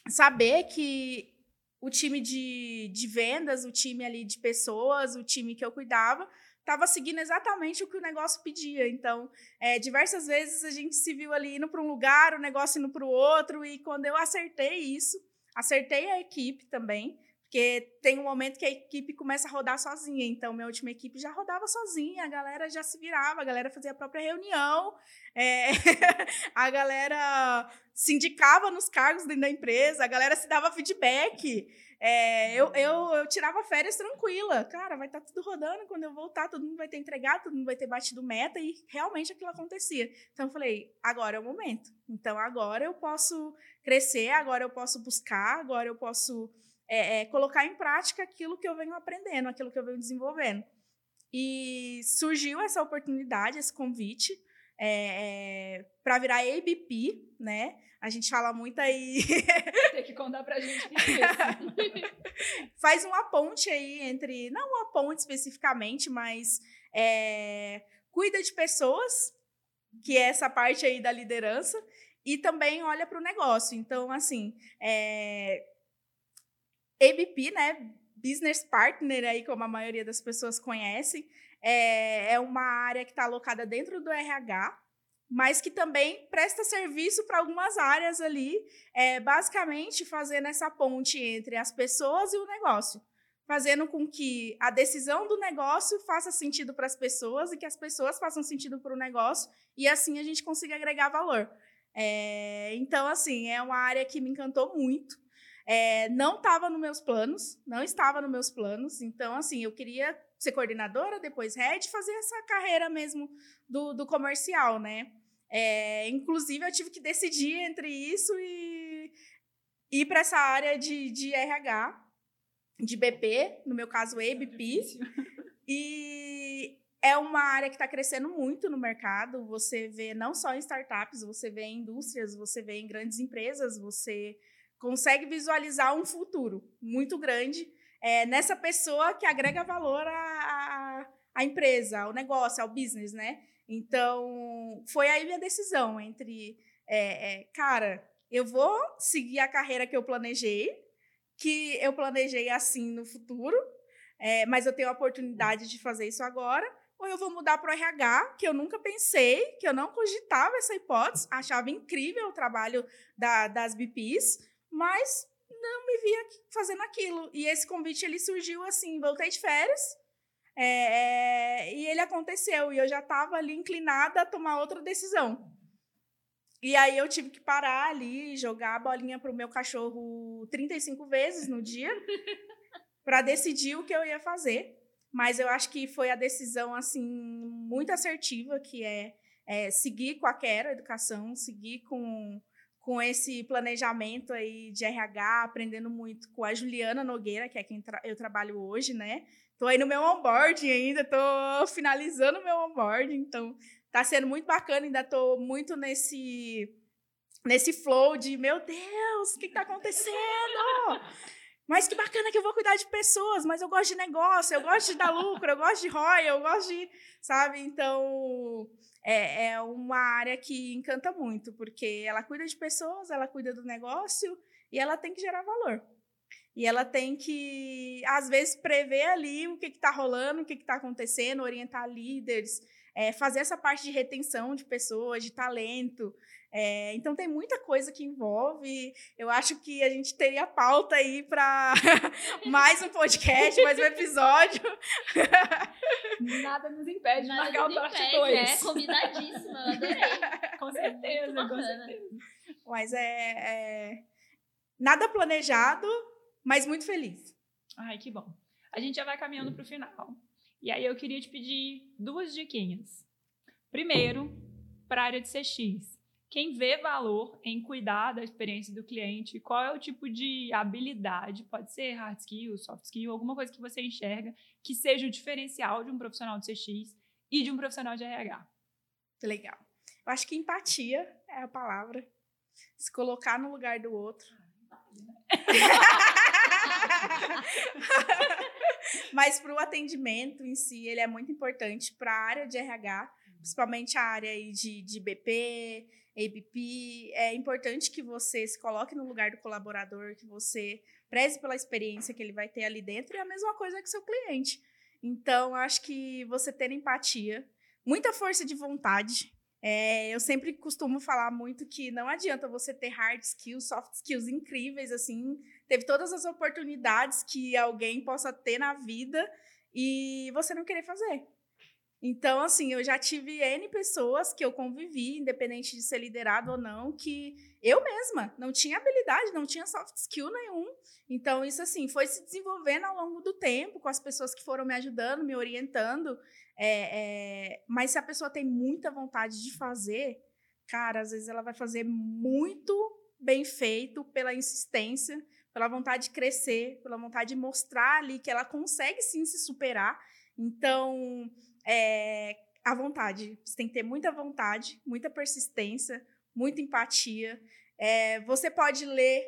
saber que o time de, de vendas, o time ali de pessoas, o time que eu cuidava, estava seguindo exatamente o que o negócio pedia. Então, é, diversas vezes a gente se viu ali indo para um lugar, o negócio indo para o outro, e quando eu acertei isso, acertei a equipe também, porque tem um momento que a equipe começa a rodar sozinha. Então, minha última equipe já rodava sozinha, a galera já se virava, a galera fazia a própria reunião, é, a galera se indicava nos cargos dentro da empresa, a galera se dava feedback. É, eu, eu, eu tirava férias tranquila. Cara, vai estar tudo rodando. Quando eu voltar, todo mundo vai ter entregado, todo mundo vai ter batido meta e realmente aquilo acontecia. Então eu falei, agora é o momento. Então agora eu posso crescer, agora eu posso buscar, agora eu posso é, é, colocar em prática aquilo que eu venho aprendendo, aquilo que eu venho desenvolvendo. E surgiu essa oportunidade, esse convite é, para virar ABP, né? A gente fala muito aí. Contar pra gente o que é. Faz uma ponte aí entre. Não uma ponte especificamente, mas é, cuida de pessoas, que é essa parte aí da liderança, e também olha para o negócio. Então, assim, é, ABP, né? business partner aí, como a maioria das pessoas conhece, é, é uma área que está alocada dentro do RH, mas que também presta serviço para algumas áreas ali, é, basicamente fazendo essa ponte entre as pessoas e o negócio, fazendo com que a decisão do negócio faça sentido para as pessoas e que as pessoas façam sentido para o negócio e assim a gente consiga agregar valor. É, então, assim, é uma área que me encantou muito. É, não estava nos meus planos, não estava nos meus planos. Então, assim, eu queria ser coordenadora, depois head, fazer essa carreira mesmo do, do comercial, né? É, inclusive, eu tive que decidir entre isso e ir para essa área de, de RH, de BP, no meu caso, EBP. E é uma área que está crescendo muito no mercado. Você vê não só em startups, você vê em indústrias, você vê em grandes empresas, você consegue visualizar um futuro muito grande é, nessa pessoa que agrega valor à, à, empresa, ao negócio, ao business, né? Então, foi aí minha decisão entre, é, é, cara, eu vou seguir a carreira que eu planejei, que eu planejei assim no futuro, é, mas eu tenho a oportunidade de fazer isso agora, ou eu vou mudar para o RH, que eu nunca pensei, que eu não cogitava essa hipótese, achava incrível o trabalho da, das BPs, mas não me via fazendo aquilo. E esse convite ele surgiu assim, voltei de férias, é, é, e ele aconteceu, e eu já estava ali inclinada a tomar outra decisão. E aí eu tive que parar ali, jogar a bolinha para o meu cachorro 35 vezes no dia, para decidir o que eu ia fazer. Mas eu acho que foi a decisão assim muito assertiva, que é, é seguir com a Quero Educação, seguir com com esse planejamento aí de RH, aprendendo muito com a Juliana Nogueira, que é quem tra eu trabalho hoje, né? Tô aí no meu onboarding ainda, tô finalizando o meu onboarding, então tá sendo muito bacana, ainda tô muito nesse nesse flow de, meu Deus, o que, que tá acontecendo? Mas que bacana que eu vou cuidar de pessoas, mas eu gosto de negócio, eu gosto de dar lucro, eu gosto de ROI, eu gosto de, sabe? Então, é, é uma área que encanta muito, porque ela cuida de pessoas, ela cuida do negócio e ela tem que gerar valor. E ela tem que, às vezes, prever ali o que está rolando, o que está acontecendo, orientar líderes, é, fazer essa parte de retenção de pessoas, de talento. É, então tem muita coisa que envolve. Eu acho que a gente teria pauta aí para mais um podcast, mais um episódio. Nada nos impede Nada de marcar o parte 2. É, convidadíssima, eu adorei. com certeza, com certeza. Mas é, é, nada planejado, mas muito feliz. Ai, que bom. A gente já vai caminhando para o final. E aí eu queria te pedir duas diquinhas. Primeiro, para a área de CX quem vê valor em cuidar da experiência do cliente, qual é o tipo de habilidade, pode ser hard skill, soft skill, alguma coisa que você enxerga que seja o diferencial de um profissional de CX e de um profissional de RH. Legal. Eu acho que empatia é a palavra. Se colocar no lugar do outro. Mas para o atendimento em si, ele é muito importante para a área de RH, principalmente a área de, de BP, ABP, é importante que você se coloque no lugar do colaborador, que você preze pela experiência que ele vai ter ali dentro, e a mesma coisa que seu cliente. Então, acho que você ter empatia, muita força de vontade. É, eu sempre costumo falar muito que não adianta você ter hard skills, soft skills incríveis, assim, teve todas as oportunidades que alguém possa ter na vida e você não querer fazer. Então, assim, eu já tive N pessoas que eu convivi, independente de ser liderado ou não, que eu mesma não tinha habilidade, não tinha soft skill nenhum. Então, isso, assim, foi se desenvolvendo ao longo do tempo, com as pessoas que foram me ajudando, me orientando. É, é... Mas se a pessoa tem muita vontade de fazer, cara, às vezes ela vai fazer muito bem feito pela insistência, pela vontade de crescer, pela vontade de mostrar ali que ela consegue sim se superar. Então, é, a vontade. Você tem que ter muita vontade, muita persistência, muita empatia. É, você pode ler,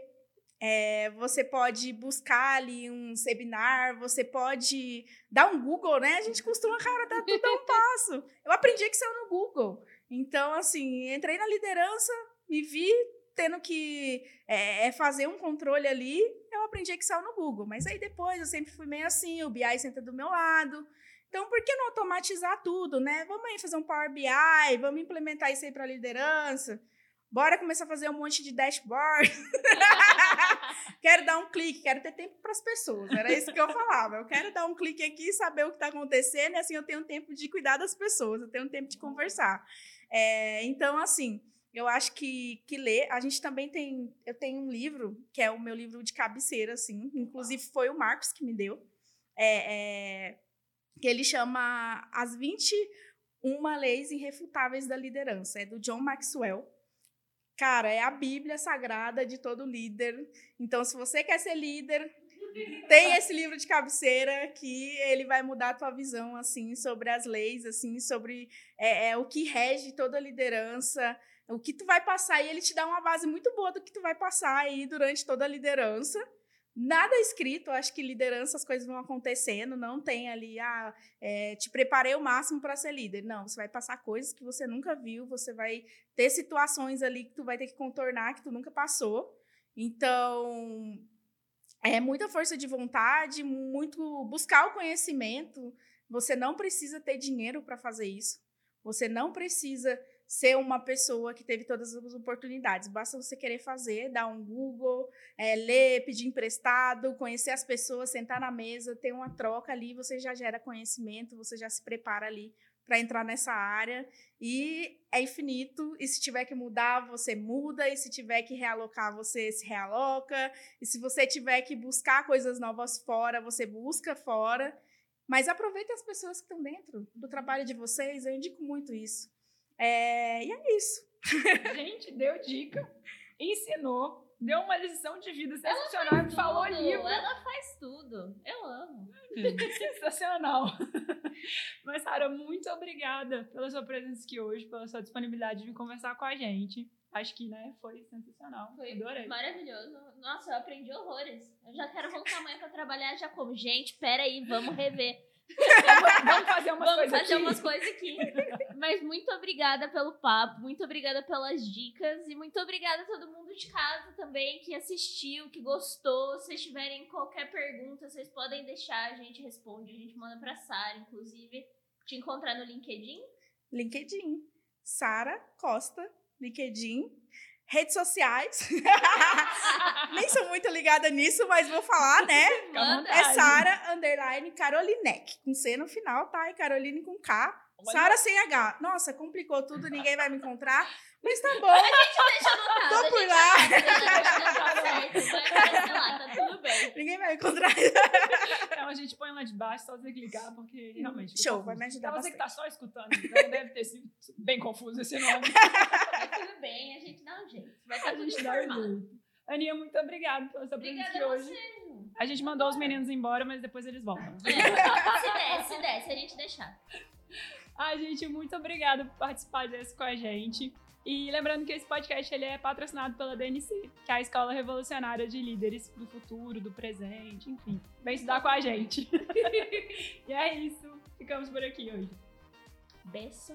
é, você pode buscar ali um webinar, você pode dar um Google, né? A gente costuma, cara, dar tudo a um passo. Eu aprendi Excel no Google. Então, assim, entrei na liderança, me vi tendo que é, é, fazer um controle ali, eu aprendi Excel no Google. Mas aí depois eu sempre fui meio assim, o BI senta do meu lado. Então, por que não automatizar tudo, né? Vamos aí fazer um Power BI, vamos implementar isso aí para liderança. Bora começar a fazer um monte de dashboard. quero dar um clique, quero ter tempo para as pessoas. Era isso que eu falava. Eu quero dar um clique aqui e saber o que está acontecendo, e assim eu tenho tempo de cuidar das pessoas, eu tenho tempo de conversar. É, então, assim, eu acho que, que ler. A gente também tem. Eu tenho um livro, que é o meu livro de cabeceira, assim. Inclusive, foi o Marcos que me deu. É, é, que ele chama As 21 Leis Irrefutáveis da Liderança. É do John Maxwell. Cara, é a Bíblia sagrada de todo líder. Então, se você quer ser líder, tem esse livro de cabeceira que ele vai mudar a tua visão assim sobre as leis, assim sobre é, é, o que rege toda a liderança, o que tu vai passar e ele te dá uma base muito boa do que tu vai passar aí durante toda a liderança. Nada escrito, acho que liderança as coisas vão acontecendo, não tem ali, ah, é, te preparei o máximo para ser líder. Não, você vai passar coisas que você nunca viu, você vai ter situações ali que tu vai ter que contornar, que tu nunca passou. Então, é muita força de vontade, muito buscar o conhecimento. Você não precisa ter dinheiro para fazer isso. Você não precisa ser uma pessoa que teve todas as oportunidades. Basta você querer fazer, dar um Google, é, ler, pedir emprestado, conhecer as pessoas, sentar na mesa, ter uma troca ali, você já gera conhecimento, você já se prepara ali para entrar nessa área e é infinito. E se tiver que mudar, você muda, e se tiver que realocar, você se realoca, e se você tiver que buscar coisas novas fora, você busca fora. Mas aproveite as pessoas que estão dentro do trabalho de vocês, eu indico muito isso. É, e é isso. Gente, deu dica, ensinou, deu uma lição de vida sensacional e falou livro. Ela faz tudo. Eu amo. Sensacional. Mas, Sara, muito obrigada pela sua presença aqui hoje, pela sua disponibilidade de vir conversar com a gente. Acho que, né, foi sensacional. Foi Adorei. maravilhoso. Nossa, eu aprendi horrores. Eu já quero voltar amanhã pra trabalhar já como. Gente, peraí, vamos rever. Vamos fazer umas Vamos coisas fazer aqui. umas coisas aqui. Mas muito obrigada pelo papo, muito obrigada pelas dicas e muito obrigada a todo mundo de casa também que assistiu, que gostou. Se vocês tiverem qualquer pergunta, vocês podem deixar, a gente responde, a gente manda pra Sara, inclusive. Te encontrar no LinkedIn. LinkedIn. Sara Costa, LinkedIn. Redes sociais. Nem sou muito ligada nisso, mas vou falar, né? Manda. É. Sara underline Carolinek, com C no final, tá? E Caroline com K. Sara sem H. Nossa, complicou tudo, ninguém vai me encontrar. Mas tá bom. Deixa anotado. Tô a por gente lá. deixa anotado certo, vai aparecer lá, tá tudo bem. Ninguém vai me encontrar. Então a gente põe lá de baixo, só você clicar, porque realmente. Show, vai me ajudar Pra você que tá só escutando, então deve ter sido bem confuso esse nome. Bem, a gente dá um jeito. Vai estar A tudo gente dá um jeito. Aninha, muito obrigada pela sua presença a hoje. A gente mandou os meninos embora, mas depois eles voltam. É, se der, se der, se a gente deixar. Ai, gente, muito obrigada por participar desse com a gente. E lembrando que esse podcast ele é patrocinado pela DNC, que é a Escola Revolucionária de Líderes do Futuro, do Presente, enfim. Vem estudar com a gente. e é isso. Ficamos por aqui hoje. Beijos.